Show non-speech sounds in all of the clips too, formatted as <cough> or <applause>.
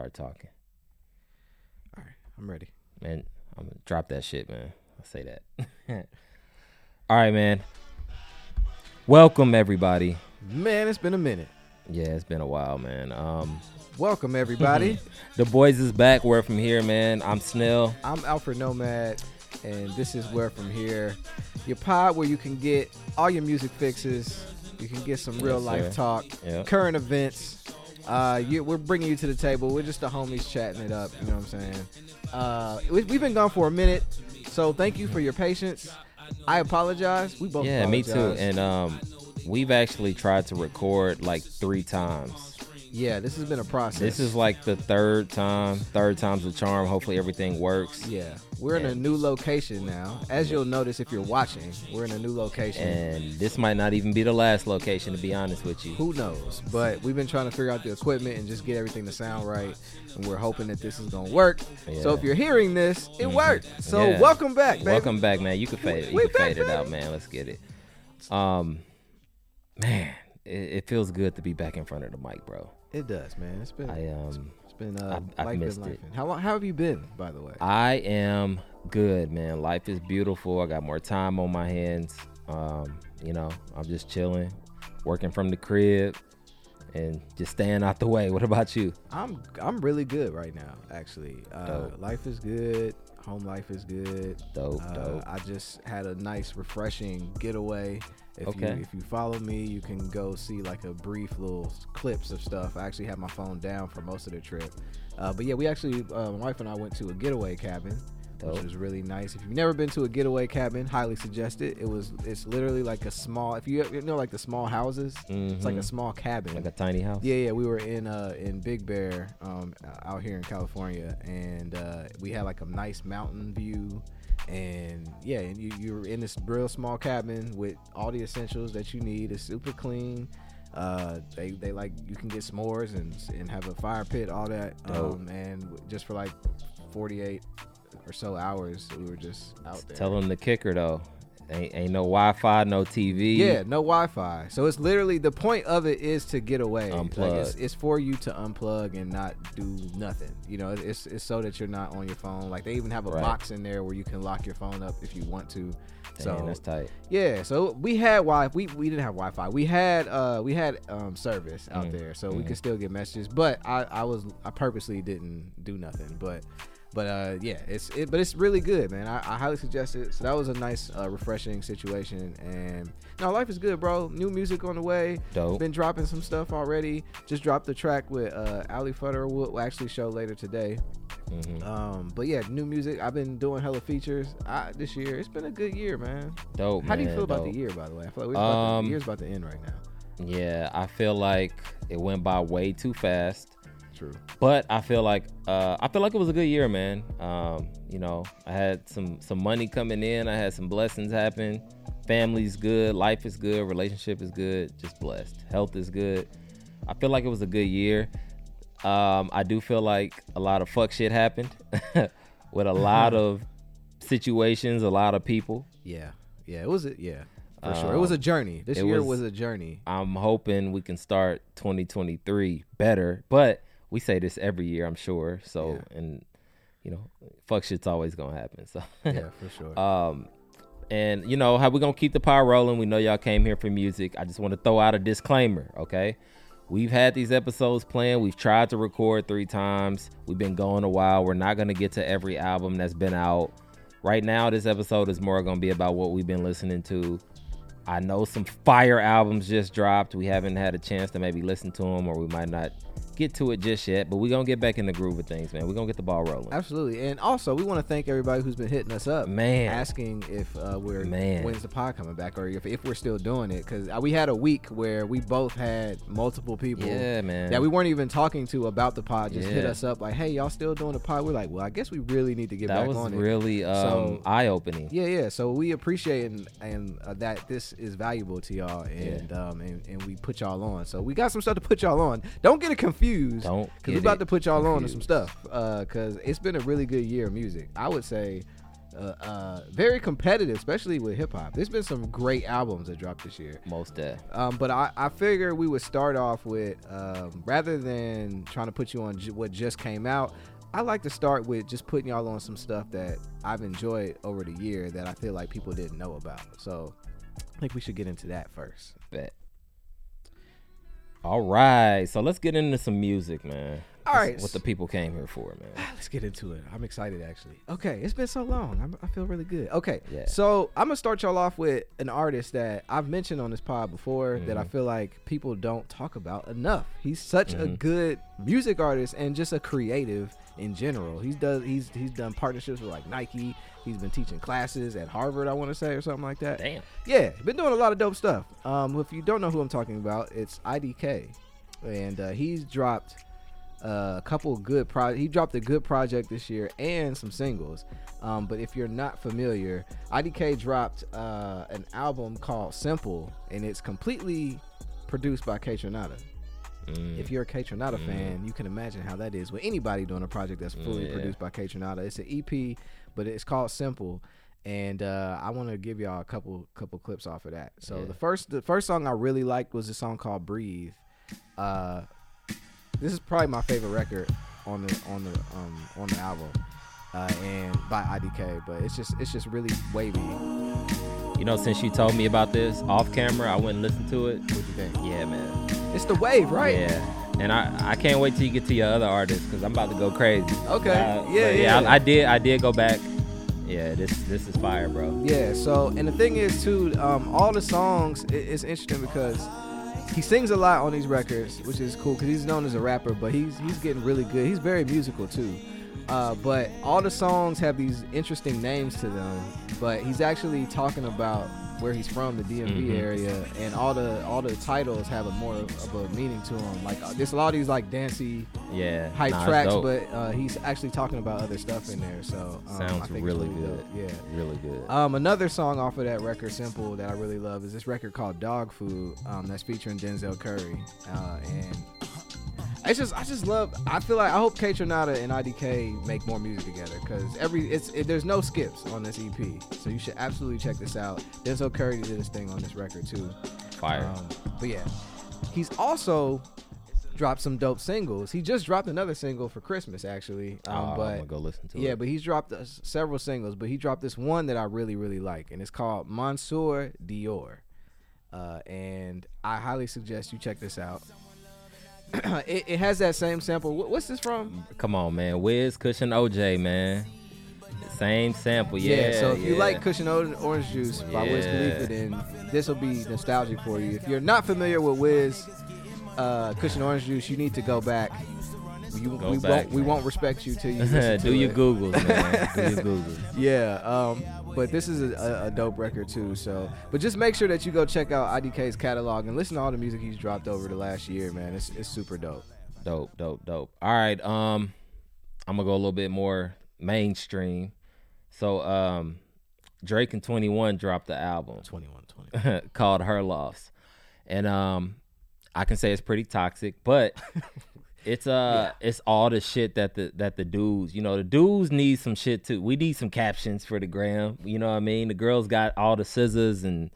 start talking. All right, I'm ready. Man, I'm gonna drop that shit, man. I'll say that. <laughs> All right, man. Welcome everybody. Man, it's been a minute. Yeah, it's been a while, man. Um, Welcome <laughs> everybody. the boys is back. Where from here, man? I'm Snell. I'm Alfred Nomad, and this is where from here, your pod where you can get all your music fixes. You can get some real Yes, life sir. talk, Yep. current events. Uh, you, we're bringing you to the table. We're just the homies chatting it up. You know what I'm saying? Uh, we, we've been gone for a minute, so thank you for your patience. I apologize. We both Yeah, me too. And um, we've actually tried to record like three times. Yeah, this has been a process. This is like the third time. Third time's the charm. Hopefully everything works. Yeah, we're in a new location now. As you'll notice if you're watching, we're in a new location. And this might not even be the last location, to be honest with you. Who knows? But we've been trying to figure out the equipment and just get everything to sound right. And we're hoping that this is gonna work. So if you're hearing this, it Mhm. worked. So Yeah. welcome back, baby. Welcome back, man. You can fade it. You can fade it out, man. Let's get it. Um, man, it, it feels good to be back in front of the mic, bro. It does, man. It's been I um, it's been uh I've- I've missed it. How long how have you been, by the way? I am good, man. Life is beautiful. I got more time on my hands. Um, you know, I'm just chilling, working from the crib, and just staying out the way. <laughs> What about you? I'm I'm really good right now, actually. Uh, life is good. Home life is good. Dope, Uh, dope. I just had a nice, refreshing getaway. If Okay. you if you follow me, you can go see like a brief little clips of stuff. I actually had my phone down for most of the trip, uh, but yeah, we actually uh, my wife and I went to a getaway cabin, Dope. which was really nice. If you've never been to a getaway cabin, highly suggest it. It was it's literally like a small if you, you know like the small houses, it's like a Mhm. small cabin. like a tiny house. Yeah, yeah, we were in uh in Big Bear, um, out here in California, and uh, we had like a nice mountain view, and yeah, and you you were in this real small cabin with all the essentials that you need. It's super clean. Uh, they they like you can get s'mores and and have a fire pit, all that. Um, and just for like forty eight or so hours, we were just out there. Tell them the kicker though. Ain't, ain't no Wi-Fi, no TV. Yeah, no Wi-Fi. So it's literally the point of it is to get away. Like, Unplug. it's, it's for you to unplug and not do nothing. You know, it's it's so that you're not on your phone. Like they even have a Right. box in there where you can lock your phone up if you want to. Damn, so that's tight. yeah, so we had Wi. We we didn't have Wi-Fi. We had uh we had um service out Mm, there, so we mhm. could still get messages. But I I was I purposely didn't do nothing. But but uh yeah, it's it but it's really good, man. I, I highly suggest it. So that was a nice uh, refreshing situation, and now life is good, bro. New music on the way. Dope. Been dropping some stuff already. Just dropped the track with uh Ali Futter. We'll, we'll actually show later today. Mhm. Um, but yeah, new music. I've been doing hella features I, this year. It's been a good year, man. Dope. How do you man, feel about the year, by the way? I feel like we're about to, Um, the year's about to end right now. Yeah, I feel like it went by way too fast. True. But I feel like uh, I feel like it was a good year, man. Um, you know, I had some some money coming in. I had some blessings happen. Family's good. Life is good. Relationship is good. Just blessed. Health is good. I feel like it was a good year. Um, I do feel like a lot of fuck shit happened <laughs> with a lot <laughs> of situations, a lot of people. Yeah. Yeah. It was a yeah. For sure. It was a Um, journey. This year was- was a journey. I'm hoping we can start 2023 better. But we say this every year, I'm sure. So Yeah. and you know, fuck shit's always gonna happen. So Yeah, for <laughs> sure. um and you know how we gonna keep the power rolling. We know y'all came here for music. I just want to throw out a disclaimer, okay? We've had these episodes planned. We've tried to record three times. We've been going a while. We're not gonna get to every album that's been out. Right now, this episode is more gonna be about what we've been listening to. I know some fire albums just dropped. We haven't had a chance to maybe listen to them, or we might not get to it just yet. But we're gonna get back in the groove of things, man. We're gonna get the ball rolling. Absolutely. And also, we want to thank everybody who's been hitting us up, Man. asking if uh, we're Man. when's the pod coming back, or if, if we're still doing it. Because we had a week where we both had multiple people Yeah, man. that we weren't even talking to about the pod just hit us up like, "Hey, y'all still doing the pod?" We're like, "Well, I guess we really need to get that back was on it." really um, So- eye opening. Yeah, yeah. So we appreciate and, and uh, that this is valuable to y'all, and um and, and we put y'all on. So we got some stuff to put y'all on. Don't get it confused. Don't Cause we get about to put y'all on to some confused. stuff. Uh, cause it's been a really good year of music. I would say, Uh, uh, very competitive, especially with hip hop. There's been some great albums that dropped this year. Most that. Um, but I, I figure we would start off with um, rather than trying to put you on j- what just came out. I like to start with just putting y'all on some stuff that I've enjoyed over the year that I feel like people didn't know about. So I think we should get into that first. Bet. All right, so let's get into some music, man. All right. what the people came here for, man. Let's get into it. I'm excited actually. Okay, it's been so long. I'm, I feel really good. Okay, Yeah. so I'm gonna start y'all off with an artist that I've mentioned on this pod before that I Mhm. feel like people don't talk about enough. He's such a Mhm. good music artist and just a creative in general. He's does he's he's done partnerships with like Nike. He's been teaching classes at Harvard, I want to say, or something like that. Damn. Yeah, been doing a lot of dope stuff. Um, if you don't know who I'm talking about, it's IDK, and uh, he's dropped uh, a couple good pro. He dropped a good project this year and some singles. Um, but if you're not familiar, IDK dropped uh, an album called Simple, and it's completely produced by Kaytranada. Mm. If you're a Kaytranada Mm. fan, you can imagine how that is with anybody doing a project that's fully Yeah. produced by Kaytranada. It's an EP, but it's called Simple. And uh, I want to give y'all a couple couple clips off of that. So Yeah. the first the first song I really liked was a song called Breathe. Uh, this is probably my favorite record on the on the um on the album, uh, and by IDK. But it's just it's just really wavy. You know, since you told me about this off camera, I went and listened to it. What you think? Yeah, man. It's the wave, right? Yeah. And I, I can't wait till you get to your other artists because I'm about to go crazy. Okay. Uh, Yeah, but yeah. I, I did I did go back. Yeah, this this is fire, bro. Yeah. So, and the thing is too, um, all the songs i it's interesting because he sings a lot on these records, which is cool because he's known as a rapper, but he's he's getting really good. He's very musical too. Uh, but all the songs have these interesting names to them. But he's actually talking about where he's from, the DMV Mhm. area, and all the all the titles have a more of a meaning to them. Like uh, there's a lot of these like dancey Yeah. hype nah, tracks, but uh, he's actually talking about other stuff in there. So um, I sounds it's really dope. good. Yeah. Really good. Um, another song off of that record, Simple, that I really love is this record called Dog Food. Um, that's featuring Denzel Curry, uh, and it's just I just love. I feel like I hope Kaytranada and IDK make more music together because every it's it, there's no skips on this EP, so you should absolutely check this out. Denzel Curry did his thing on this record too. Fire. Um, but yeah, he's also dropped some dope singles. He just dropped another single for Christmas actually, um, oh, I'm but gonna go listen to yeah, it. Yeah, but he's dropped uh, several singles, but he dropped this one that I really, really like, and it's called Mansour Dior. Uh, and I highly suggest you check this out. <clears throat> it, it has that same sample. What's this from? Come on, man. Wiz, Cushion, OJ, man. Same sample. Yeah. so if you like Cushion O- Orange Juice by Wiz Khalifa, then this will be nostalgic for you. If you're not familiar with Wiz uh, Cushion Orange Juice, you need to go back. You, Go we back, won't we won't respect you till you <laughs> do your. Googles, man. do your <laughs> Googles. Yeah, um, but this is a, a, a dope record too. So, but just make sure that you go check out IDK's catalog and listen to all the music he's dropped over the last year, man. It's it's super dope. Dope, dope, dope. All right. Um, I'm gonna go a little bit more mainstream. So, um, Drake and 21 dropped the album 21, 20. <laughs> called Her Loss, and um, I can say it's pretty toxic, but <laughs> it's uh, it's all the shit that the that the dudes, you know, the dudes need some shit too. We need some captions for the gram. You know what I mean? The girls got all the scissors and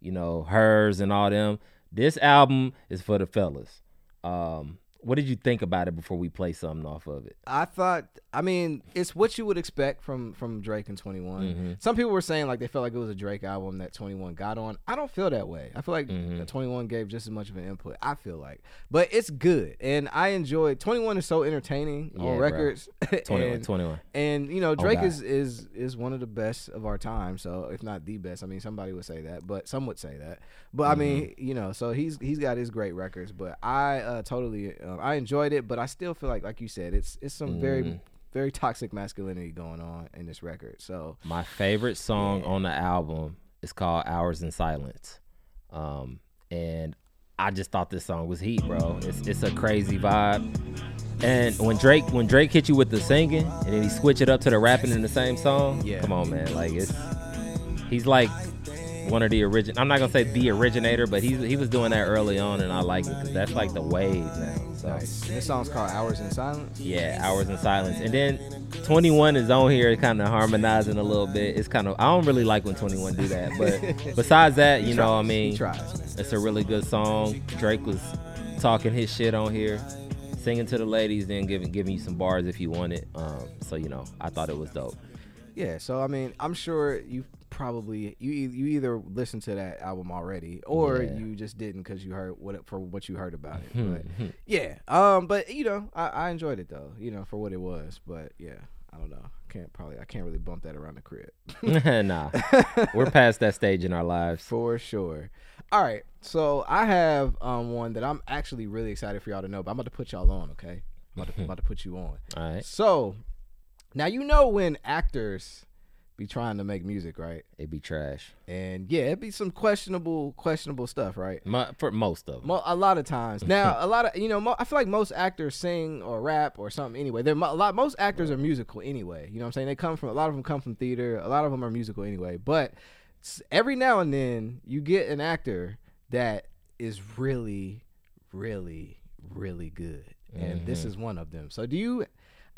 you know hers and all them. This album is for the fellas. Um, what did you think about it before we play something off of it? I thought, I mean, it's what you would expect from from Drake and 21. Mhm. Some people were saying like they felt like it was a Drake album that 21 got on. I don't feel that way. I feel like Mhm. 21 gave just as much of an input. I feel like, but it's good, and I enjoy. 21 is so entertaining Yeah, on records. <laughs> 21, and, 21. And you know, Drake God. is is is one of the best of our time. So if not the best, I mean, somebody would say that, but some would say that. But I mean, Mm-hmm. you know, so he's he's got his great records. But I uh, totally uh, I enjoyed it, but I still feel like, like you said, it's it's some Mhm. very very toxic masculinity going on in this record. So My favorite song on the album is called "Hours in Silence," um, and I just thought this song was heat, bro. It's it's a crazy vibe. And when Drake when Drake hit you with the singing and then he switch it up to the rapping in the same song, Yeah. come on, man. Like it's he's like one of the origin. I'm not gonna say the originator, but he's he was doing that early on, and I like it because that's like the wave now. So Nice. This song's called Hours in Silence. yeah, hours in silence, and then 21 is on here, kind of harmonizing a little bit. It's kind of I don't really like when 21 do that, but <laughs> besides that, you know, I mean, tries, it's a really good song. Drake was talking his shit on here, singing to the ladies, then giving giving you some bars if you want it. Um, so you know, I thought it was dope. Yeah, so I mean, I'm sure you probably you you either listened to that album already or Yeah. you just didn't because you heard what for what you heard about it. Hmm, But yeah, um, but you know, I, I enjoyed it though, you know, for what it was. But yeah, I don't know, can't probably I can't really bump that around the crib <laughs> nah, we're <laughs> past that stage in our lives. for sure. All right, so I have um one that I'm actually really excited for y'all to know, but I'm about to put y'all on, okay? I'm about to, <laughs> about to put you on. All right, So now you know when actors be trying to make music, right? it be trash. and yeah, it'd be some questionable, questionable stuff, right? Mo- for most of them. Mo- a lot of times. Now, a lot of you know, mo- I feel like most actors sing or rap or something anyway. They're mo- a lot. Most actors are musical anyway. You know what I'm saying? They come from a lot of them come from theater. A lot of them are musical anyway. But every now and then, you get an actor that is really, really, really good, and this mm-hmm. is one of them. So, do you?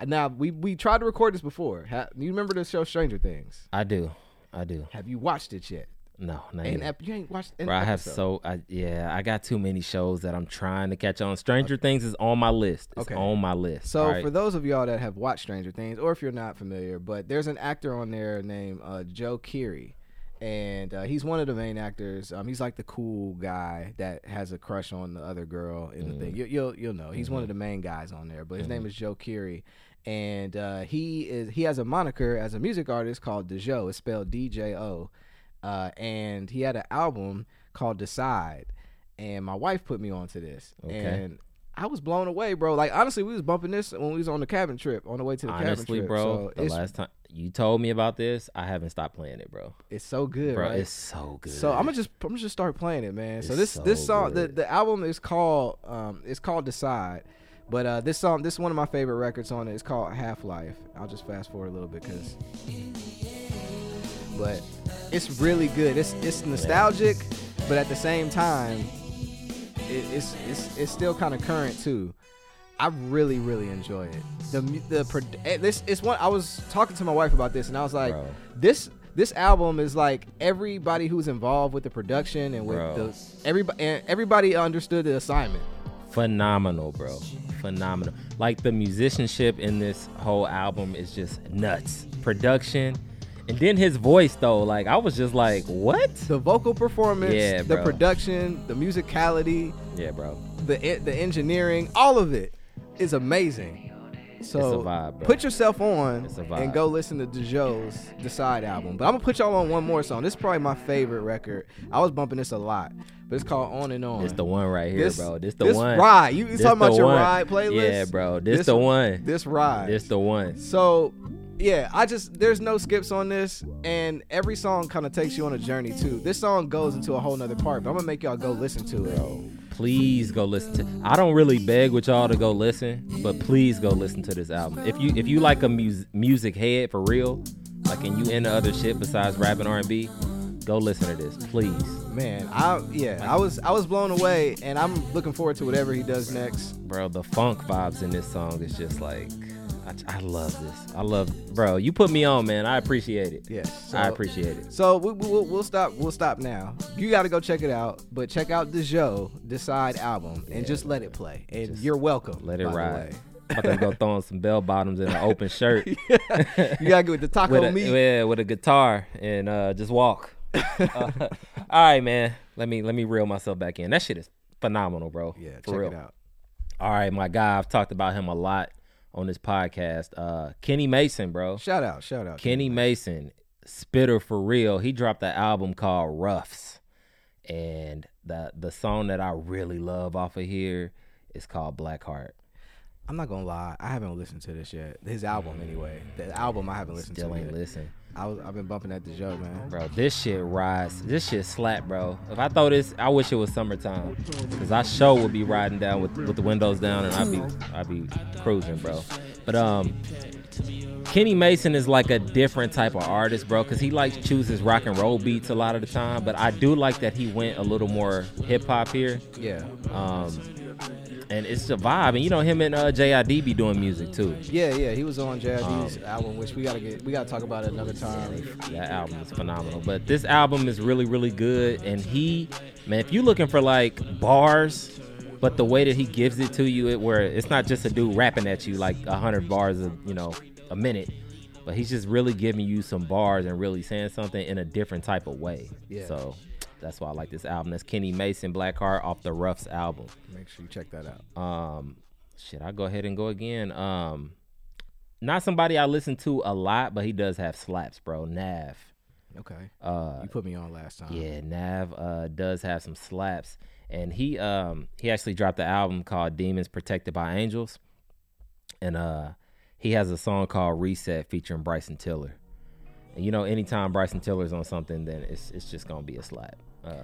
Now we we tried to record this before. Ha, you remember the show Stranger Things? I do, I do. Have you watched it yet? No, not yet. ep- you ain't watched. Bro, I have so I, yeah, I got too many shows that I'm trying to catch on. Stranger Things is on my list. It's Okay. on my list. So alright? for those of y'all that have watched Stranger Things, or if you're not familiar, but there's an actor on there named uh, Joe Keery, and uh, he's one of the main actors. Um, he's like the cool guy that has a crush on the other girl in the Mm-hmm. thing. You, you'll you'll know he's one of the main guys on there, but his name is Joe Keery, and uh, he is he has a moniker as a music artist called Djo. It's spelled D J O, uh, and he had an album called Decide, and my wife put me onto this, Okay. and I was blown away, bro. Like honestly, we was bumping this when we was on the cabin trip, on the way to the cabin trip. bro, so the last time you told me about this, I haven't stopped playing it, bro. it's so good, Bro, right? it's so good. So I'm gonna just I'm gonna just start playing it, man. so this so this song—the—the album is called um it's called Decide, but uh this song this is one of my favorite records on it. It's called Half Life. I'll just fast forward a little bit because, but it's really good. It's it's nostalgic, but at the same time, it, it's it's it's still kind of current too. I really really enjoy it. The the eh, this it's one I was talking to my wife about this and I was like Bro. this this album is like everybody who's involved with the production and with Bro. the everybody and everybody understood the assignment. Phenomenal, bro. Phenomenal. Like the musicianship in this whole album is just nuts. Production. And then his voice though, like I was just like, what? The vocal performance, Yeah, the production, the musicality, Yeah, bro. the the engineering, all of it is amazing. So vibe, put yourself on It's a vibe. and go listen to Djo's Decide album. But I'm gonna put y'all on one more song. This is probably my favorite record. I was bumping this a lot, but it's called On and On. It's the one right here, This- bro. This the this one. ride. You- This talking about your one. ride playlist? Yeah, bro. This, This- the one. This ride. This the one. So, yeah, I just there's no skips on this, and every song kind of takes you on a journey too. This song goes into a whole nother part, but I'm gonna make y'all go listen to it. Bro, please go listen to. I don't really beg with y'all to go listen, but please go listen to this album. If you if you like a mus- music head for real, like and you into other shit besides rap and R&B, go listen to this, please. Man, I yeah, I was I was blown away, and I'm looking forward to whatever he does next. Bro, the funk vibes in this song is just like I, I love this. I love, bro. You put me on, man. I appreciate it. Yes, so, I appreciate it. So we, we, we'll, we'll stop. We'll stop now. You got to go check it out, but check out the Joe Decide album and just let it play. And you're welcome. Let it ride. about to go throwing some bell bottoms and an open <laughs> shirt you gotta get with the <laughs> taco with a, meat. yeah, with a guitar and uh, just walk. <laughs> Uh, all right, man. Let me let me reel myself back in. That shit is phenomenal, bro. yeah, check real. it out. All right, my guy. I've talked about him a lot on this podcast. Uh, Kenny Mason, bro. Shout out, shout out. Kenny Mason, spitter for real. He dropped an album called Ruffs, and the the song that I really love off of here is called Black Heart. I'm not gonna lie, I haven't listened to this yet. His album, anyway. The album I haven't listened Still to ain't yet. listen, I was, I've been bumping at the Joe, man. bro. This shit rides. This shit slap, bro. If I throw this, I wish it was summertime, cause I sure would be riding down with with the windows down, and I'd be I'd be cruising, bro. But um, Kenny Mason is like a different type of artist, bro, because he likes chooses rock and roll beats a lot of the time. But I do like that he went a little more hip hop here. Yeah. Um, and it's a vibe. And you know him and uh, JID be doing music too. Yeah, yeah. He was on JID's album, which we gotta get. We gotta talk about it another time. That album is phenomenal. But this album is really, really good. And he, man, if you're looking for like bars, but the way that he gives it to you, it where it's not just a dude rapping at you like a hundred bars, a, you know, a minute. But he's just really giving you some bars and really saying something in a different type of way. Yeah. So that's why I like this album. That's Kenny Mason, Blackheart off the Ruffs album. Make sure you check that out. Um, shit, I'll go ahead and go again. Um, not somebody I listen to a lot, but he does have slaps, bro. Nav. Okay. Uh, You put me on last time. yeah, Nav uh, does have some slaps, and he um he actually dropped the album called Demons Protected by Angels, and uh he has a song called Reset featuring Bryson Tiller. And you know, anytime Bryson Tiller's on something, then it's it's just gonna be a slap. Um,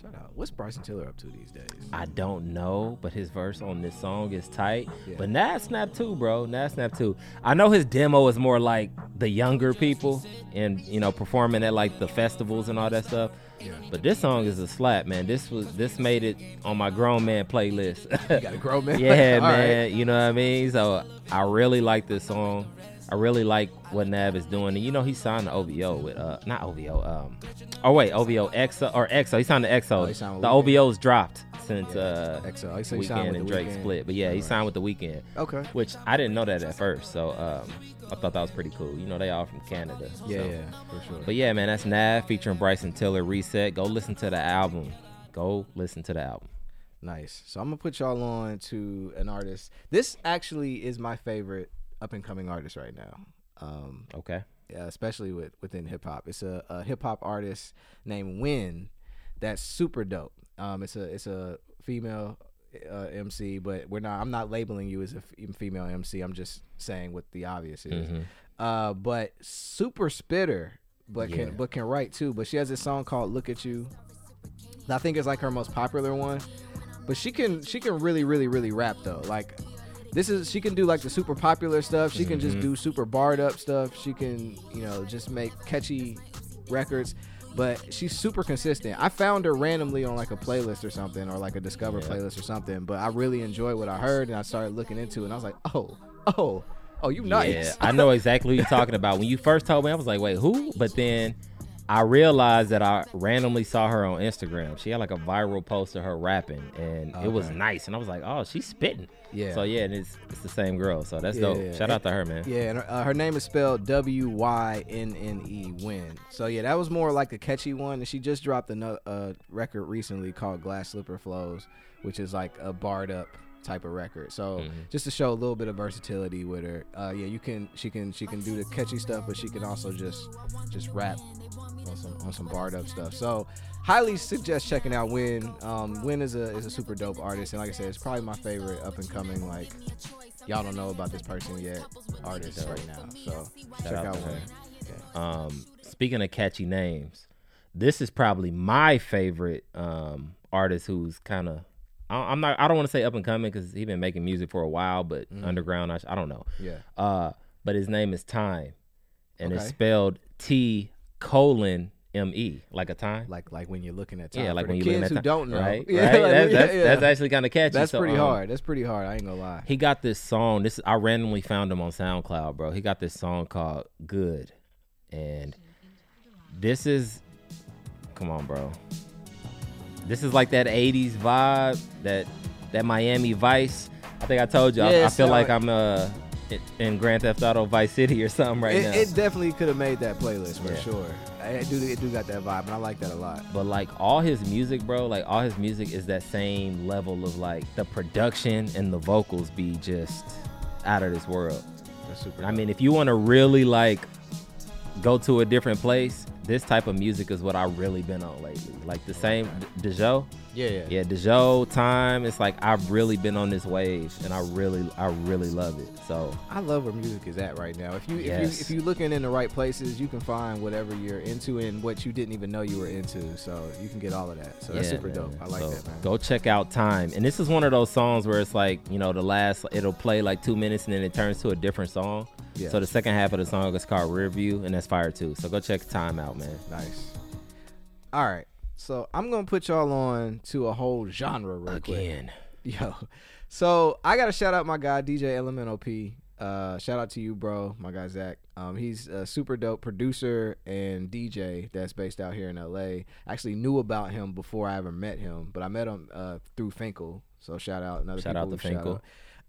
Shut up. What's Bryson Tiller up to these days? I don't know, but his verse on this song is tight. Yeah. But Nav Snap too, bro. Nav Snap too. I know his demo is more like the younger people and you know performing at like the festivals and all that stuff. Yeah. But this song is a slap, man. This was this made it on my grown man playlist. You got a grown man. <laughs> yeah, All right. man. You know what I mean? So I really like this song. I really like what Nav is doing. And you know, he signed to OVO with uh not OVO, um oh wait, OVO XO or XO. He signed to XO. Oh, signed the. OVO's dropped since Yeah, uh XO. I say he signed Weeknd with and the Drake Weeknd. split. But yeah, he Alright. signed with the Weeknd. Okay. Which I didn't know that at first. So um I thought that was pretty cool. You know, they all from Canada. Yeah, so. yeah, for sure. But yeah, man, that's Nav featuring Bryson Tiller Reset. Go listen to the album. Go listen to the album. Nice. So I'm gonna put y'all on to an artist. This actually is my favorite up and coming artist right now. Um, Okay. yeah, especially with within hip hop. It's a, a hip hop artist named Wynne that's super dope. Um, it's a it's a female uh, MC, but we're not. I'm not labeling you as a f- female MC. I'm just saying what the obvious is. Mhm. Uh, but super spitter, but Yeah. can but can write too. But she has this song called "Look at You." I think it's like her most popular one. But she can she can really really really rap though. Like this is she can do like the super popular stuff. She can just Mhm. do super barred up stuff. She can you know just make catchy records. But she's super consistent. I found her randomly on like a playlist or something, or like a Discover Yeah. playlist or something. But I really enjoyed what I heard, and I started looking into it. And I was like, oh, oh, oh, you nice. Yeah, I know <laughs> exactly who you're talking about. When you first told me, I was like, wait, who? But then I realized that I randomly saw her on Instagram. She had like a viral post of her rapping, and it was nice. And I was like, oh, she's spitting. Yeah. So yeah, and it's it's the same girl. So that's Yeah, dope. Shout out to her, man. Yeah, and uh, her name is spelled W Y N N E Wynne. So yeah, that was more like a catchy one. And she just dropped another uh, record recently called Glass Slipper Flows, which is like a barred up type of record. So Mhm. just to show a little bit of versatility with her. Uh, yeah, you can she can she can do the catchy stuff, but she can also just just rap on some on some barred up stuff. So highly suggest checking out Wynne. Um, Wynne is a is a super dope artist, and like I said, it's probably my favorite up and coming like. Y'all don't know about this person yet, artist right now. So check out out Wynne. Yeah. Um, speaking of catchy names, this is probably my favorite um, artist who's kind of. I'm not. I don't want to say up and coming because he's been making music for a while, but Mm. underground. I, I don't know. Yeah. Uh, but his name is Time, and it's spelled T colon M E, like a time. Like like when you're looking at time. yeah, like when the you looking kids at who time, don't know. right? <laughs> Yeah, right? like, that's, yeah, that's, yeah. that's actually kind of catchy. That's So, pretty um, hard. That's pretty hard. I ain't gonna lie. He got this song. This I randomly found him on SoundCloud, bro. He got this song called "Good," and this is, come on, bro. This is like that '80s vibe, that that Miami Vice. I think I told you. I- Yeah, I, it feel like like- I'm uh in- Grand Theft Auto Vice City or something right it, now. it definitely could have made that playlist for Yeah. sure. I do it do got that vibe, and I like that a lot. but like all his music, bro, like all his music is that same level of like the production and the vocals be just out of this world. That's super. I mean, if you want to really like go to a different place, this type of music is what I really been on lately. Like the same Djo, yeah, yeah, yeah, Djo time. It's like I've really been on this wave, and I really, I really love it. So I love where music is at right now. If you if Yes. you if you looking in the right places, you can find whatever you're into and what you didn't even know you were into. So you can get all of that. So that's yeah, super man. dope. I like So that, man. Go check out Time, and this is one of those songs where it's like you know the last it'll play like two minutes and then it turns to a different song. Yes. So the second half of the song is called Rear View, and that's fire too. So go check Time out, man. Nice. All right. So I'm gonna put y'all on to a whole genre real quick. Again. Yo. So I gotta shout out my guy DJ LMNOP. Uh, shout out to you, bro, my guy Zach. Um, he's a super dope producer and DJ that's based out here in LA. Actually knew about him before I ever met him, but I met him uh, through Finkel. So shout out another Shout out to who shout Finkel. out.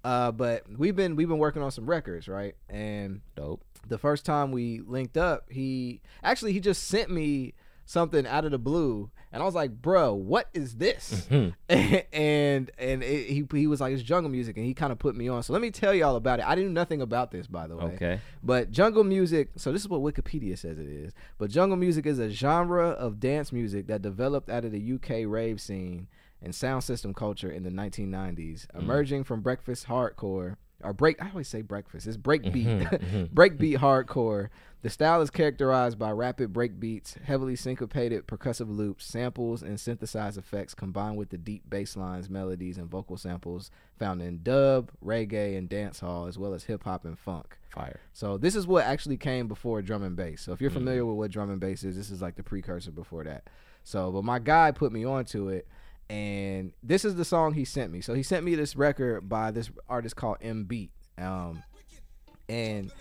Uh, but we've been we've been working on some records, right? And Dope. The first time we linked up, he actually he just sent me something out of the blue, and I was like, "Bro, what is this?" Mhm. <laughs> and and it, he he was like, "It's jungle music," and he kind of put me on. So let me tell y'all about it. I didn't know nothing about this, by the way. Okay. But jungle music, so this is what Wikipedia says it is. But jungle music is a genre of dance music that developed out of the UK rave scene and sound system culture in the 1990s, emerging from breakfast hardcore or break. I always say breakfast. It's breakbeat, mm-hmm, <laughs> mm-hmm. breakbeat hardcore. The style is characterized by rapid break beats, heavily syncopated percussive loops, samples, and synthesized effects combined with the deep bass lines, melodies, and vocal samples found in dub, reggae, and dancehall, as well as hip hop and funk. Fire. So this is what actually came before drum and bass. So if you're mm-hmm. familiar with what drum and bass is, this is like the precursor before that. So, but my guy put me onto it, and this is the song he sent me. So he sent me this record by this artist called M Beat. Um, and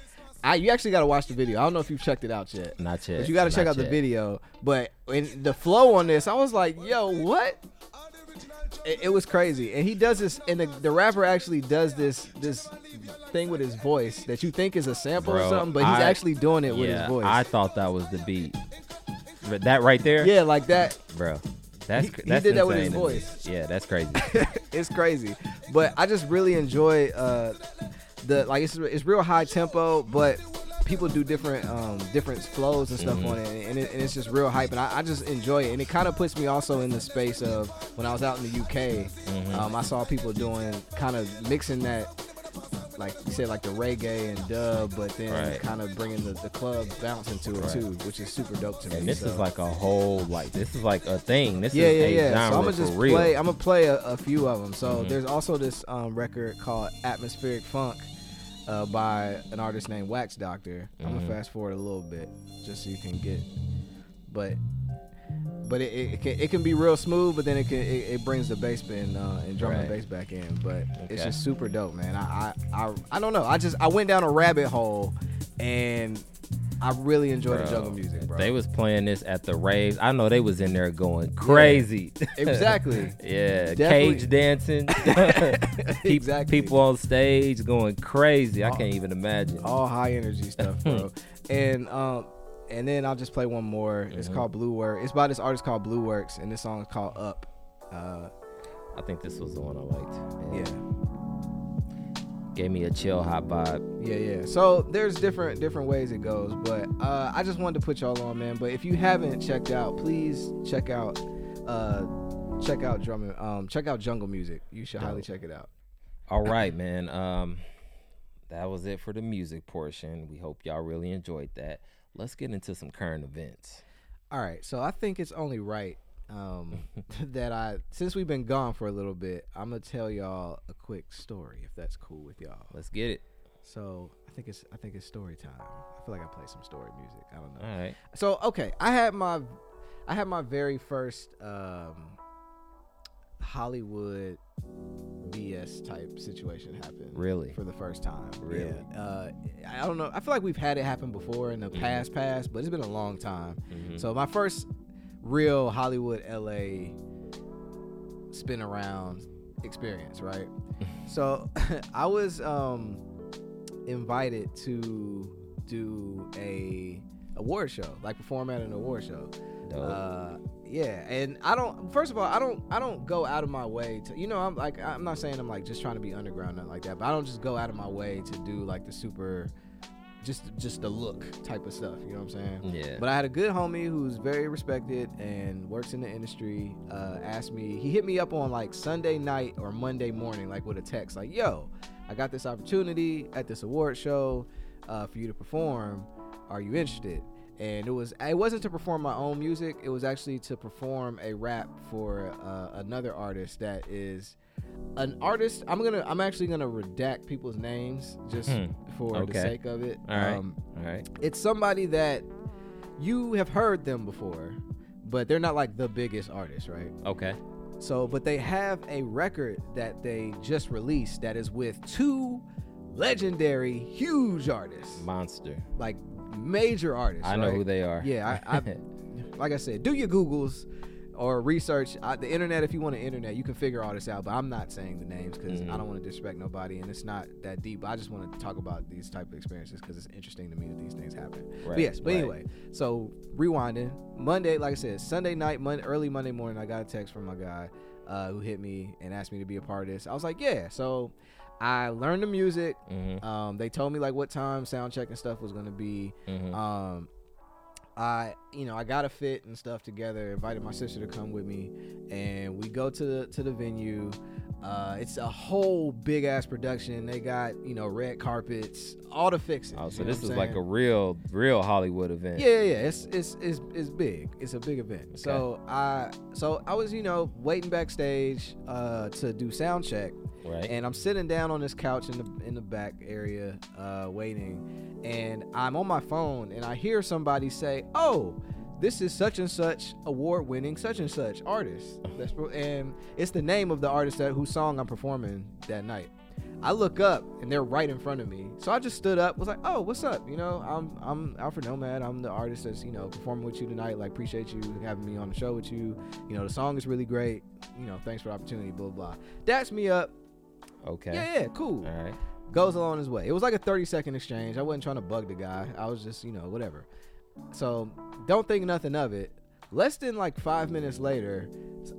I you actually got to watch the video. I don't know if you've checked it out yet. Not yet. But you got to check out the video. But in the flow on this, I was like, "Yo, what?" It, it was crazy, and he does this, and the, the rapper actually does this this thing with his voice that you think is a sample or something, but he's I- actually doing it with his voice. I thought that was the beat. But that right there, yeah, like that. bro. That's He- cr- he that's did that with his insane to me. voice. Yeah, that's crazy. <laughs> it's crazy, but I just really enjoy uh the like it's it's real high tempo, but people do different um different flows and stuff on it and, it, and it's just real hype and I, I just enjoy it and it kind of puts me also in the space of when I was out in the UK um, I saw people doing kind of mixing that like you said like the reggae and dub but then Right. kind of bringing the, the club bounce into it Right. too which is super dope to me and this is like a whole like this is like a thing. This yeah, is yeah, a yeah. So I'm gonna just real. play. I'm gonna play a, a few of them. So Mhm. there's also this um, record called Atmospheric Funk uh, by an artist named Wax Doctor. I'm Mhm. gonna fast forward a little bit just so you can get, but but it, it, it can it can be real smooth, but then it can it, it brings the bass bin uh, and drum and bass back in. But it's just super dope, man. I, I I I don't know. I just I went down a rabbit hole and I really enjoy the jungle music, bro. They was playing this at the raves. I know they was in there going crazy. <laughs> exactly. yeah, Definitely. cage dancing. <laughs> Exactly. People on stage going crazy. I can't even imagine. all high energy stuff, bro. <laughs> and um, and then I'll just play one more. It's Mhm. called Blue Work. It's by this artist called Blue Works, and this song is called Up. Uh, I think this was the one I liked. yeah, Gave me a chill hot vibe. yeah, yeah. So there's different different ways it goes, but uh, I just wanted to put y'all on, man. But if you haven't checked out, please check out. Uh, check out drum and um, check out jungle music. You should highly check it out. All right, man. Um, that was it for the music portion. We hope y'all really enjoyed that. Let's get into some current events. All right, so I think it's only right um, <laughs> that I, since we've been gone for a little bit, I'm gonna tell y'all a quick story, if that's cool with y'all. Let's get it. So I think it's, I think it's story time. I feel like I play some story music. I don't know. All right. So okay, I had my, I had my very first um, Hollywood BS type situation happen. Really? For the first time. Really? Yeah. Uh, I don't know. I feel like we've had it happen before in the past, past, but it's been a long time. Mhm. So my first real Hollywood LA spin around experience, right? <laughs> so <laughs> I was um invited to do a award show, like perform at an award show. Uh, yeah, and I don't. First of all, I don't. I don't go out of my way to. You know, I'm like. I'm not saying I'm like just trying to be underground, nothing like that. But I don't just go out of my way to do like the super, just just the look type of stuff. You know what I'm saying? yeah. But I had a good homie who's very respected and works in the industry. Uh, asked me, he hit me up on like Sunday night or Monday morning, like with a text, like, "Yo, I got this opportunity at this award show uh, for you to perform. Are you interested?" And it was it wasn't to perform my own music. It was actually to perform a rap for uh, another artist that is an artist. I'm gonna I'm actually gonna redact people's names just Hmm. for Okay. the sake of it. All right. Um, All right. it's somebody that you have heard them before, but they're not like the biggest artist, right? Okay. So, but they have a record that they just released that is with two legendary, huge artists, Monster. like major artists. I know right? who they are. Yeah, I, I <laughs> like I said, do your googles or research I, the internet if you want to internet. You can figure all this out, but I'm not saying the names because Mhm. I don't want to disrespect nobody, and it's not that deep. I just want to talk about these type of experiences because it's interesting to me that these things happen. Right, But yes, but right. anyway, so rewinding Monday, like I said, Sunday night, Monday, early Monday morning, I got a text from my guy uh, who hit me and asked me to be a part of this. I was like, yeah. So I learned the music. Mm-hmm. Um, they told me like what time sound check and stuff was gonna be. Mm-hmm. Um, I, you know, I got a fit and stuff together. Invited my sister to come with me, and we go to the to the venue. Uh, it's a whole big ass production. They got you know red carpets, all the fixings. oh, so this is like a real, real Hollywood event. Yeah, yeah, yeah. It's it's it's it's big. It's a big event. So I so I was you know waiting backstage uh, to do sound check, Right. and I'm sitting down on this couch in the in the back area, uh, waiting, and I'm on my phone, and I hear somebody say, "Oh, this is such and such award-winning such and such artist," That's and it's the name of the artist that whose song I'm performing that night. I look up and they're right in front of me, so I just stood up, was like, "Oh, what's up? You know, I'm I'm Alfred Nomad. I'm the artist that's you know performing with you tonight. Like, appreciate you having me on the show with you. You know, the song is really great. You know, thanks for the opportunity. Blah blah." That's me up. Okay. Yeah, yeah, cool. All right. Goes along his way. It was like a 30 second exchange. I wasn't trying to bug the guy. I was just, you know, whatever. So don't think nothing of it. Less than like five minutes later,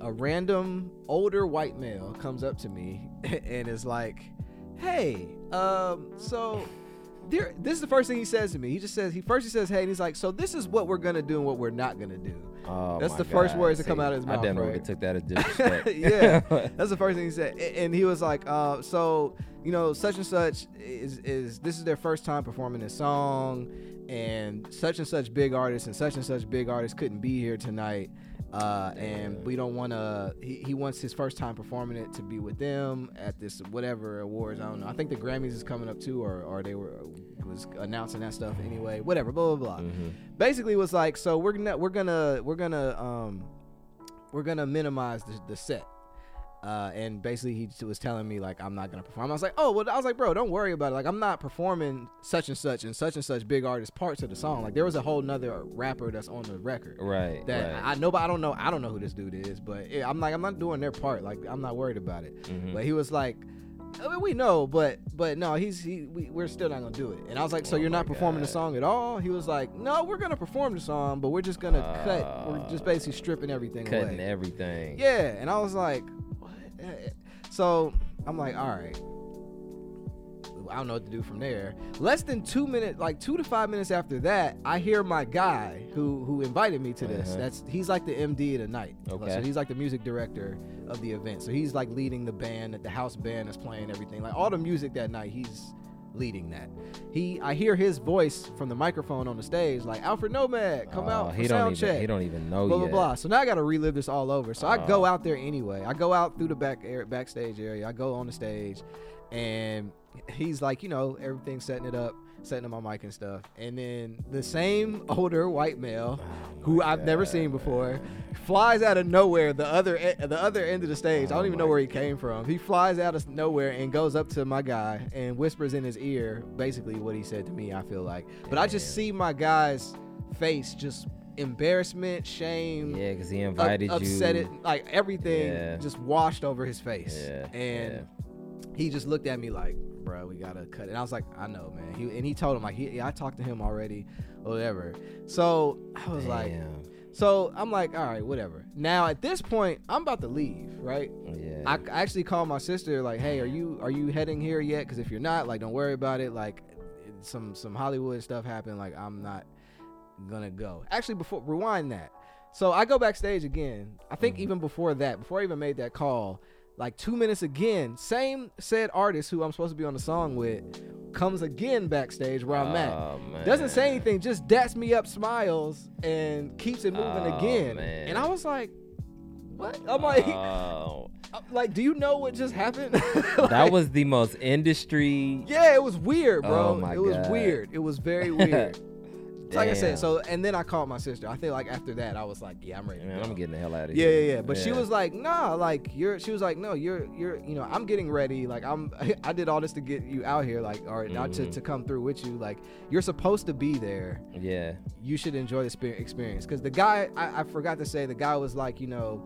a random older white male comes up to me <laughs> and is like, "Hey, um, so." There, this is the first thing he says to me. He just says he first he says, "Hey," and he's like, "So this is what we're gonna do and what we're not gonna do." Oh, That's the first God. words that come out of his mouth, I definitely right? took that as <laughs> disrespect. Yeah. <laughs> That's the first thing he said, and he was like, uh, "So you know, such and such is is this is their first time performing this song, and such and such big artists and such and such big artists couldn't be here tonight, uh, and we don't want to. He, he wants his first time performing it to be with them at this whatever awards. I don't know. I think the Grammys is coming up too, or or they were was announcing that stuff anyway. Whatever. Blah blah blah Mhm. basically was like so we're gonna we're gonna we're gonna um we're gonna minimize the, the set uh and basically he was telling me like i'm not gonna perform i was like oh well i was like bro don't worry about it like i'm not performing such and such and such and such big artist parts of the song like there was a whole nother rapper that's on the record Right. that right. i know but i don't know i don't know who this dude is but yeah, i'm like i'm not doing their part like i'm not worried about it Mhm. but he was like I mean, we know, but but no, he's he. We, we're still not gonna do it. And I was like, so Oh you're not performing the song at all? He was like, no, we're gonna perform the song, but we're just gonna cut. We're just Uh, basically stripping everything Cutting away. everything. Yeah, and I was like, what? Eh, So I'm like, all right. I don't know what to do from there. Less than two minutes, like two to five minutes after that, I hear my guy who who invited me to this. Uh-huh. That's he's like the MD of the night. Okay. So he's like the music director of the event. So he's like leading the band, the house band is playing everything. Like all the music that night, he's leading that. He I hear his voice from the microphone on the stage, like Alfred Nomad, come Oh, out for he don't sound even. check He don't even know blah yet. blah blah. So now I got to relive this all over. So I go Oh. out there anyway. I go out through the back air, backstage area. I go on the stage, and he's like, you know, everything setting it up, setting up my mic and stuff. And then the same <laughs> older white male, Oh who I've never seen before, man. flies out of nowhere. The other the other end of the stage. I Oh don't even know where he came from. He flies out of nowhere and goes up to my guy and whispers in his ear, basically what he said to me. I feel like, but I just see my guy's face just embarrassment, shame, Yeah, because he up- invited upset you. Upset it like everything Yeah. just washed over his face Yeah, and yeah. he just looked at me like bro we gotta cut it and i was like i know man he, and he told him like he, yeah, i talked to him already whatever so i was like so i'm like all right whatever now at this point i'm about to leave right Yeah. I I actually called my sister like, "Hey, are you are you heading here yet? Because if you're not, like, don't worry about it. Like, some some Hollywood stuff happened. Like, I'm not gonna go. Actually, before rewind that. So I go backstage again. I think Mhm. even before that, before I even made that call, Like two minutes again, same said artist who I'm supposed to be on the song with comes again backstage where I'm at. Oh, man. Doesn't say anything, just dats me up, smiles, and keeps it moving Oh, again. man. And I was like, what? I'm like, Oh, <laughs> like, do you know what just happened? <laughs> that was the most industry. yeah, it was weird, bro. Oh, it was God. weird. It was very <laughs> weird. Like I said, so and then I called my sister. I think like after that, I was like, yeah, I'm ready. Man. I'm getting the hell out of Yeah, here. yeah, yeah. Yeah. But she was like, nah, like you're. She was like, no, you're, you're. You know, I'm getting ready. Like I'm. <laughs> I did all this to get you out here. Like, or not to, Mhm. to come through with you. Like you're supposed to be there. yeah. You should enjoy the experience. Because the guy, I, I forgot to say, the guy was like, you know,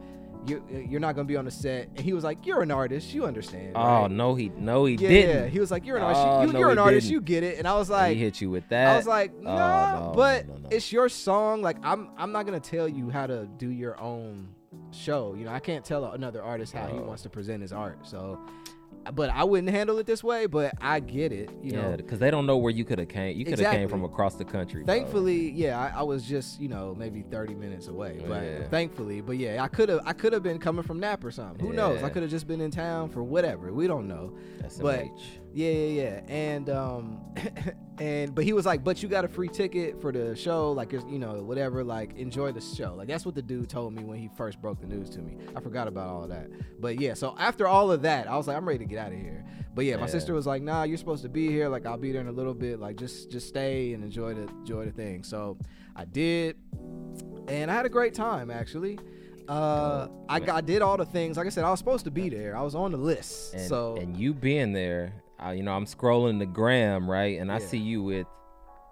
you you're not gonna be on the set, and he was like, you're an artist, you understand. Oh right? no, he no, he Yeah, didn't. Yeah, he was like, you're an oh, artist. Oh, you, you're he an artist. didn't. You get it. And I was like, he hit you with that. I was like, Oh, no, but no, no. it's your song. Like, I'm I'm not gonna tell you how to do your own show. You know, I can't tell another artist how he Oh. wants to present his art. So, but I wouldn't handle it this way. But I get it. You yeah, know, because they don't know where you could have came. You could have came from across the country. bro. thankfully, yeah, I, I was just you know maybe 30 minutes away. But Yeah. thankfully, but yeah, I could have I could have been coming from Nap or something. Who knows? I could have just been in town for whatever. We don't know. That's but- Yeah, yeah, yeah. And um <laughs> and but he was like, "But you got a free ticket for the show, like you know, whatever, like enjoy the show." Like that's what the dude told me when he first broke the news to me. I forgot about all of that. But yeah, so after all of that, I was like, "I'm ready to get out of here." But yeah, my Yeah. sister was like, "Nah, you're supposed to be here. Like I'll be there in a little bit. Like just just stay and enjoy the enjoy the thing." So I did. And I had a great time actually. Uh, I, I did all the things. Like I said, I was supposed to be there. I was on the list. And, so and you being there, uh, you know, I'm scrolling the gram right, and I see you with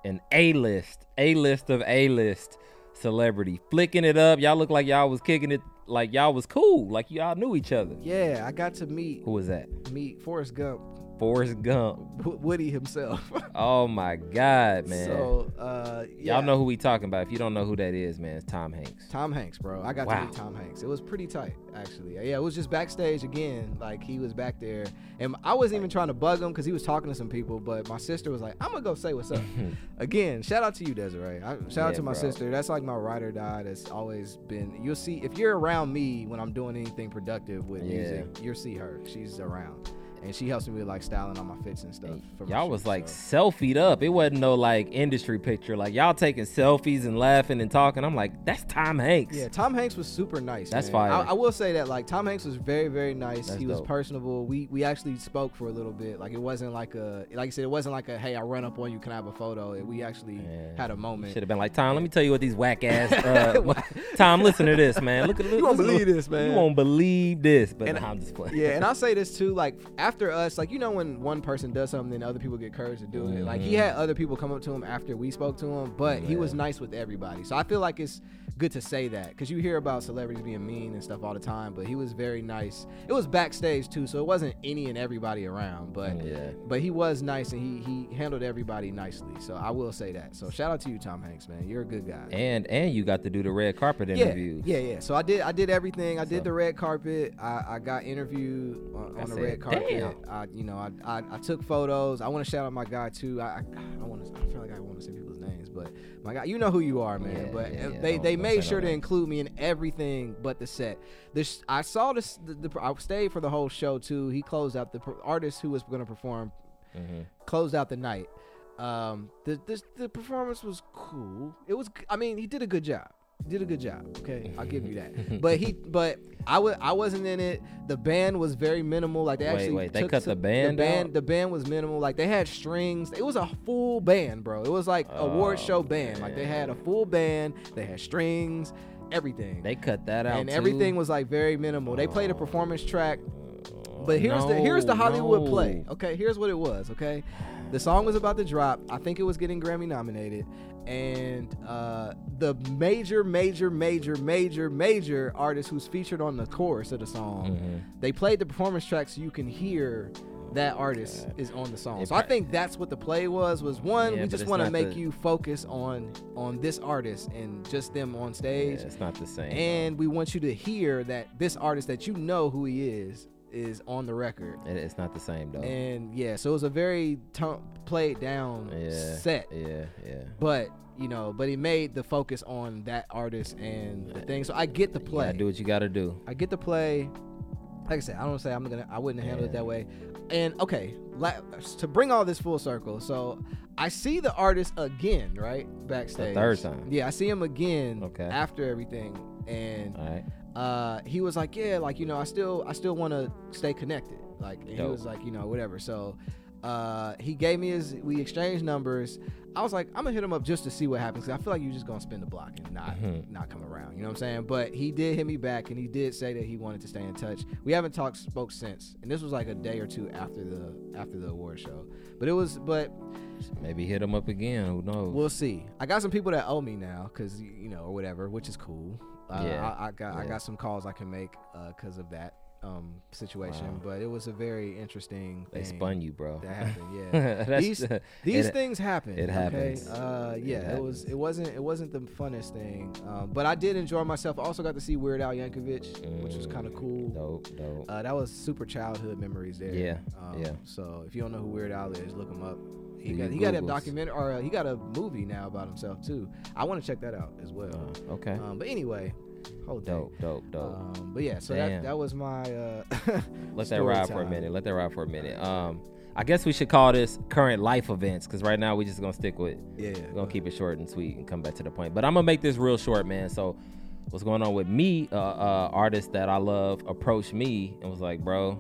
an A list, A list of A list celebrity, flicking it up. Y'all look like y'all was kicking it, like y'all was cool, like y'all knew each other. yeah, I got to meet Who was that? meet Forrest Gump, Forrest Gump. Woody himself. <laughs> Oh my God, man. So, uh, yeah. Y'all know who we talking about. If you don't know who that is, man, it's Tom Hanks. Tom Hanks, bro. I got Wow. to meet Tom Hanks. It was pretty tight, actually. Yeah, it was just backstage again. Like he was back there, and I wasn't even trying to bug him because he was talking to some people. But my sister was like, "I'm gonna go say what's up." <laughs> again, shout out to you, Desiree. I, shout out to my bro. sister. That's like my ride or die. That's always been. You'll see if you're around me when I'm doing anything productive with Yeah. music. You'll see her. She's around, and she helps me with like styling on my fits and stuff. Y'all was like so. selfied up. It wasn't no like industry picture. Like y'all taking selfies and laughing and talking. I'm like, that's Tom Hanks. Yeah, Tom Hanks was super nice. That's man. fire. I, I will say that like Tom Hanks was very very nice. That's he was personable. We we actually spoke for a little bit. Like it wasn't like a like I said it wasn't like a hey I run up on you can I have a photo. We actually Yeah. had a moment. Should have been like Tom. Let me tell you what these whack ass. <laughs> Uh, Tom, listen to this, man. Look at You won't believe this, man. You won't believe this. But And- nah, I'm just playing. yeah, and I'll <laughs> say this too. Like after us, like you know when one person does something, then other people get courage to do it. Like he Mhm. had other people come up to him after we spoke to him, but he was nice with everybody. So I feel like it's good to say that because you hear about celebrities being mean and stuff all the time, but he was very nice. It was backstage too, so it wasn't any and everybody around, but. yeah. But he was nice and he he handled everybody nicely. So I will say that. So shout out to you, Tom Hanks, man. You're a good guy. And and you got to do the red carpet yeah, interviews. yeah, yeah. So I did I did everything. I did the red carpet. I, I got interviewed on, on the said, red carpet. "Damn." I you know I, I, I took photos. I want to shout out my guy too. I I, I want to. I feel like I want to say people's names, but my guy, you know who you are, man. Yeah, but yeah, uh, they they don't made sure to names. include me in everything but the set. This I saw this. The, the, I stayed for the whole show too. He closed out the artist who was going to perform Mhm. closed out the night. Um, the, the the performance was cool. It was. I mean, he did a good job. Did a good job. Okay, I'll give you that. <laughs> But he, but I was, I wasn't in it. The band was very minimal. Like they Wait, actually wait, they cut the band The band, out? the band was minimal. Like they had strings. It was a full band, bro. It was like oh, award Oh, show band. Like they had a full band. They had strings, everything. They cut that out. and everything was like very minimal. They played a oh. performance track. Oh, But here's the here's the Hollywood no. play. Okay, here's what it was. Okay, the song was about to drop. I think it was getting Grammy nominated, and uh, the major, major, major, major, major artist who's featured on the chorus of the song, Mhm. they played the performance track so you can hear that artist is on the song. It So I think that's what the play was. Was one, Yeah, we just want to make the- you focus on on this artist and just them on Yeah, stage, it's not the same. and we want you to hear that this artist that you know who he is is on the record. It- it's not the same though. And yeah, so it was a very played down yeah. set, Yeah, yeah. but you know, but he made the focus on that artist and the thing. So I get the play. do what you gotta do. I get the play. like I said, I don't say I'm gonna, I wouldn't handle it that way. And okay, la- to bring all this full circle, so I see the artist again, right backstage. third time. Yeah, I see him again Okay. after everything, and All right. Uh, he was like, yeah, like you know, I still, I still want to stay connected. Like he was like, you know, whatever. So uh, he gave me his, we exchanged numbers. I was like, I'm gonna hit him up just to see what happens. 'cause I feel like you're just gonna spin the block and not, Mhm. not come around. You know what I'm saying? But he did hit me back, and he did say that he wanted to stay in touch. We haven't talked, spoke since, and this was like a day or two after the after the award show. But it was, but Maybe hit him up again. Who knows? We'll see. I got some people that owe me now, cause you know, or whatever, which is cool. Uh, Yeah, I, I got I got some calls I can make because of that um, situation. Wow. But it was a very interesting. they spun you, bro. That happened. <laughs> Yeah. These- These it- things happen. it okay? happens. Uh, It yeah, it, was. It wasn't. It wasn't the funnest thing, um, but I did enjoy myself. I also got to see Weird Al Yankovic, which was kind of Mm, cool. Dope, dope. Uh, that was super childhood memories there. Yeah, Um, yeah. So if you don't know who Weird Al is, look him up. He got he got a Googles. documentary or uh, he got a movie now about himself too. I want to check that out as well. Uh, okay. Um, but anyway, hold dope, dope, dope. Um, but yeah, so that that was my. Uh, <laughs> Let that ride for a minute. Let that ride for a minute. Um, I guess we should call this current life events because right now we just gonna stick with. Yeah, We're gonna keep it short and sweet and come back to the point. But I'm gonna make this real short, man. So, what's going on with me? Uh, uh, artist that I love approached me and was like, "Bro,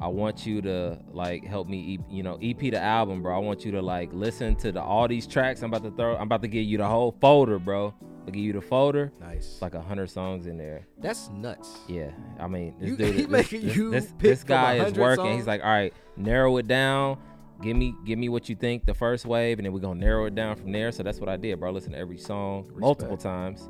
I want you to like help me, E- you know, EP the album, bro. I want you to like listen to the all these tracks. I'm about to throw. I'm about to give you the whole folder, bro. I'll give you the folder. Nice. It's like a hundred songs in there. That's nuts. Yeah, I mean, this You- dude, he this, making this, you this, this guy is working. songs? He's like, all right, narrow it down. Give me, give me what you think the first wave, and then we're gonna narrow it down from there. So that's what I did, bro. Listen to every song multiple times.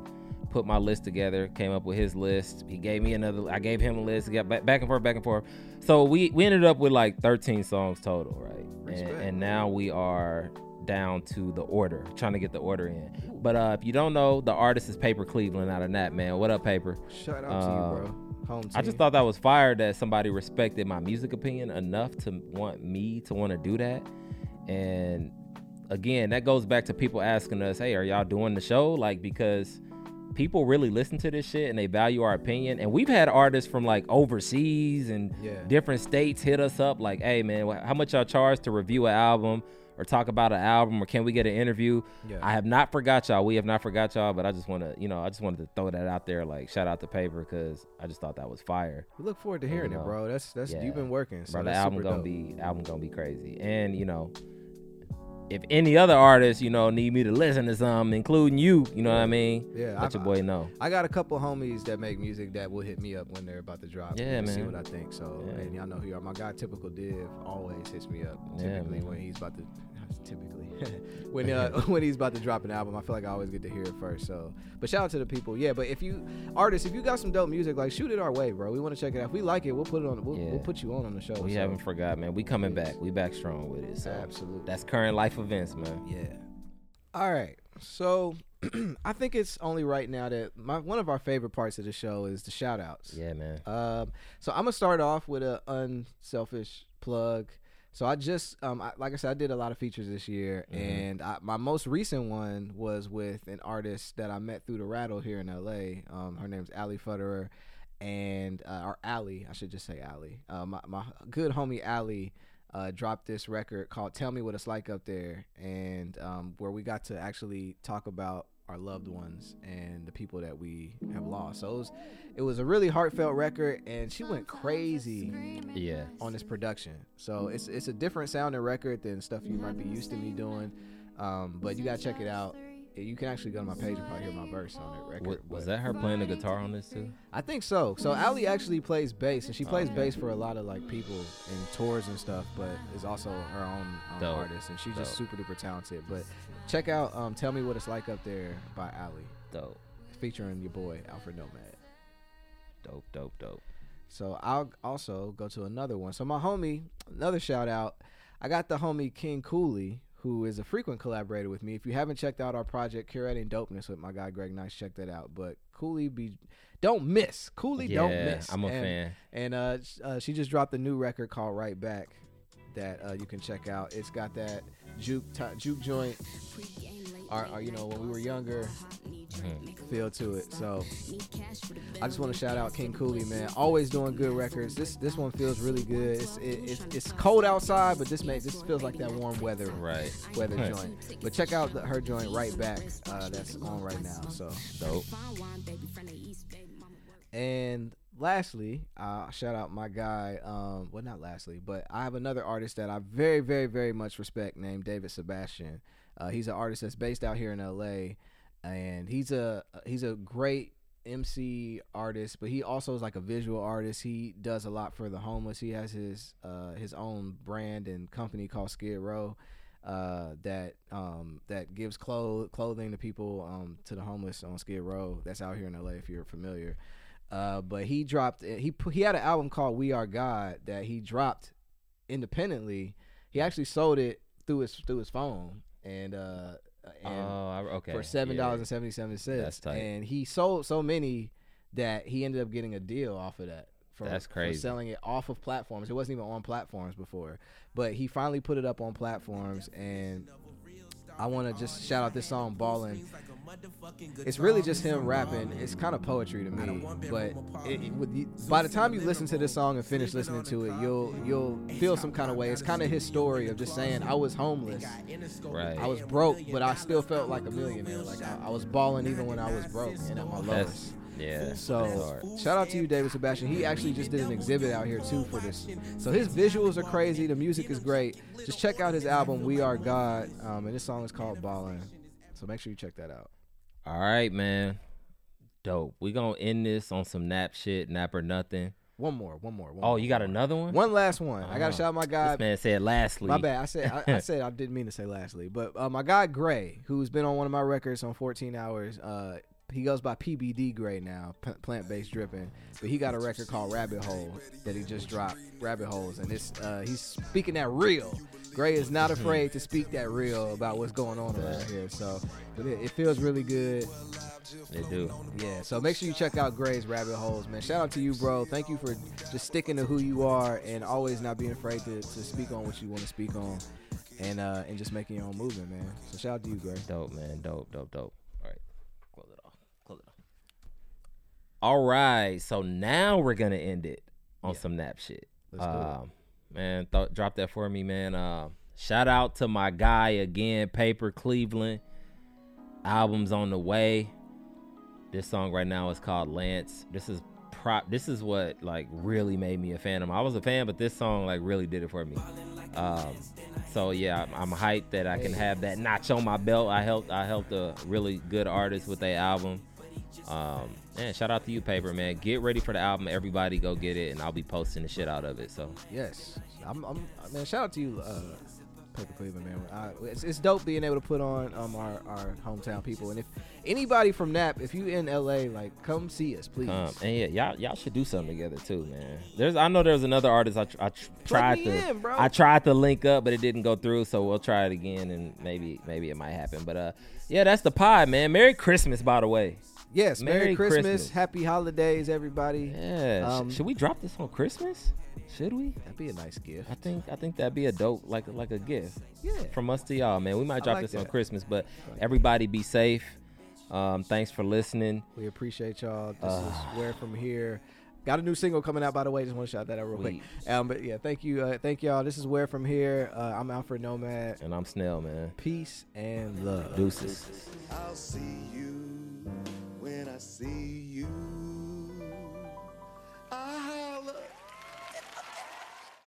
Put my list together. Came up with his list. He gave me another. I gave him a list. Got back, back and forth, back and forth. So we we ended up with like 13 songs total, right? And, and now we are down to the order, trying to get the order in. But uh, if you don't know, the artist is Paper Cleveland out of Nat, man. What up, Paper? Shout out Uh, to you, bro. I just thought that was fire that somebody respected my music opinion enough to want me to want to do that. And again, that goes back to people asking us, "Hey, are y'all doing the show?" Like because people really listen to this shit and they value our opinion. And we've had artists from like overseas and Yeah. different states hit us up like, "Hey, man, how much y'all charge to review an album?" Or talk about an album, or can we get an interview? Yeah. I have not forgot y'all. We have not forgot y'all, but I just want to, you know, I just wanted to throw that out there. Like, shout out to Paper because I just thought that was fire. We look forward to hearing you it, uh, bro. That's that's Yeah. you've been working. So bro. The album gonna be album gonna be crazy. And you know, if any other artists, you know, need me to listen to something, including you, you know what I mean? Yeah, let I- your boy know. I got a couple homies that make music that will hit me up when they're about to drop. Yeah, to See what I think. So, Yeah. and y'all know who you are. My guy, typical Div, always hits me up. Typically man. when he's about to, typically <laughs> when uh, <laughs> when he's about to drop an album, I feel like I always get to hear it first. So, but shout out to the people. Yeah, but if you artists, if you got some dope music, like shoot it our way, bro. We want to check it out. If we like it, we'll put it on. We'll, Yeah. we'll put you on on the show. We so. haven't forgot, man. We coming back. We back strong with it. So Absolutely. that's current life events, man. Yeah. All right. So <clears throat> I think it's only right now that my one of our favorite parts of the show is the shout outs. Yeah, man. Um, so I'm gonna start off with an unselfish plug. So I just, um, I, like I said, I did a lot of features this year, Mhm. and I, my most recent one was with an artist that I met through the Rattle here in LA. Um, her name's Ali Futterer, and uh, or Ali, I should just say Ali. Uh, my my good homie Ali. Uh, dropped this record called "Tell Me What It's Like Up There," and um, where we got to actually talk about our loved ones and the people that we have lost. So it was, it was a really heartfelt record, and she went crazy Yeah. on this production. So it's it's a different sounding record than stuff you might be used to me doing. Um, but you gotta check it out. You can actually go to my page and probably hear my verse on that record. Wa- was that her playing the guitar on this too? I think so. So Ali actually plays bass, and she plays bass for a lot of like people in tours and stuff. But is also her own um, artist, and she's just super duper talented. But check out um, "Tell Me What It's Like Up There" by Ali, Dope, featuring your boy Alfred Nomad. dope, dope, dope. So I'll also go to another one. So my homie, another shout out. I got the homie King Cooley, who is a frequent collaborator with me. If you haven't checked out our project Curating Dopeness with my guy Greg Nice, check that out. But Cooley be don't miss. Cooley yeah, don't miss. I'm a and, fan. And uh, uh, she just dropped a new record called Right Back that uh, you can check out. It's got that juke ti juke joint. Our, our, you know, when we were younger, feel to it. So I just want to shout out King Cooley, man. Always doing good records. This this one feels really good. It's it, it's, it's cold outside, but this makes this feels like that warm weather Right. weather joint. But check out the, her joint right back. Uh, that's on right now. So Dope. And lastly, uh, shout out my guy. Um, well, not lastly, but I have another artist that I very, very, very much respect named David Sebastian. Uh, he's an artist that's based out here in LA, and he's a he's a great MC artist, but he also is like a visual artist. He does a lot for the homeless. He has his uh, his own brand and company called Skid Row uh, that um, that gives clo- clothing to people um, to the homeless on Skid Row. That's out here in LA if you're familiar. Uh, but he dropped he he had an album called We Are God that he dropped independently. He actually sold it through his through his phone and uh and oh, okay. for seven dollars seventy seven That's cents. tight. And he sold so many that he ended up getting a deal off of that. For, That's crazy. selling it off of platforms. It wasn't even on platforms before, but he finally put it up on platforms. And I want to just shout out this song, "Ballin'." It's really just him rapping. It's kind of poetry to me, but it, it, with you, by the time you listen to this song and finish listening to it, you'll you'll feel some kind of way. It's kind of his story of just saying, "I was homeless." Right. I was broke, but I still felt like a millionaire. Like I, I was balling even when I was broke and at my lowest. That's yeah. So shout out to you, David Sebastian. He actually just did an exhibit out here too for this. So his visuals are crazy. The music is great. Just check out his album "We Are God," um, and this song is called "Ballin'." So make sure you check that out. All right, man. Dope. We gonna end this on some nap shit, nap or nothing. One more, one more. One Oh, more, you got one another one? One last one. I gotta Uh-huh. shout out my guy. This man said lastly. My bad. I said I, I <laughs> said I didn't mean to say lastly, but uh, my guy Gray, who's been on one of my records on 14 Hours, uh, he goes by PBD Gray now, p- plant based dripping. But he got a record called Rabbit Hole that he just dropped, Rabbit Holes, and it's uh, he's speaking that real. Gray is not afraid to speak that real about what's going on around here. So, but it, it feels really good. They do. Yeah, so make sure you check out Gray's Rabbit Holes, man. Shout out to you, bro. Thank you for just sticking to who you are and always not being afraid to, to speak on what you want to speak on and uh, and just making your own movement, man. So shout out to you, Gray. Dope, man. Dope, dope, dope. All right. Close it off. Close it off. All right. So now we're gonna end it on Yeah. some nap shit. Let's do it. Man, th- drop that for me, man. Uh, shout out to my guy again, Paper Cleveland. Album's on the way. This song right now is called Lance. This is prop. This is what like really made me a fan of him. I was a fan, but this song like really did it for me. Um, so yeah, I'm, I'm hyped that I can have that notch on my belt. I helped. I helped a really good artist with their album. Um, man, shout out to you, Paper man. Get ready for the album. Everybody go get it, and I'll be posting the shit out of it. So Yes, I'm, I'm man. Shout out to you, uh, Paper Cleveland, man. I, it's, it's dope being able to put on um our, our hometown people, and if anybody from Nap, if you in LA, like come see us, please. Um, and yeah, y'all y'all should do something together too, man. There's I know there's another artist I, tr- I tr- tried to in. I tried to link up, but it didn't go through. So we'll try it again, and maybe maybe it might happen. But uh, yeah, that's the pod, man. Merry Christmas, by the way. Yes, Merry, Merry Christmas, Christmas. Happy Holidays, everybody. Yeah, Um, should we drop this on Christmas? Should we? That'd be a nice gift. I think I think that'd be a dope like like a gift Yeah. from us to y'all, man. We might drop like this on. Christmas, but everybody be safe. Um, thanks for listening. We appreciate y'all. This Uh, is where from here. Got a new single coming out, by the way. Just want to shout that out real quick. Um, but yeah, thank you, uh, thank y'all. This is where from here. Uh, I'm Alfred Nomad. And I'm Snell, man. Peace and love. Deuces. I'll see you when I see you. I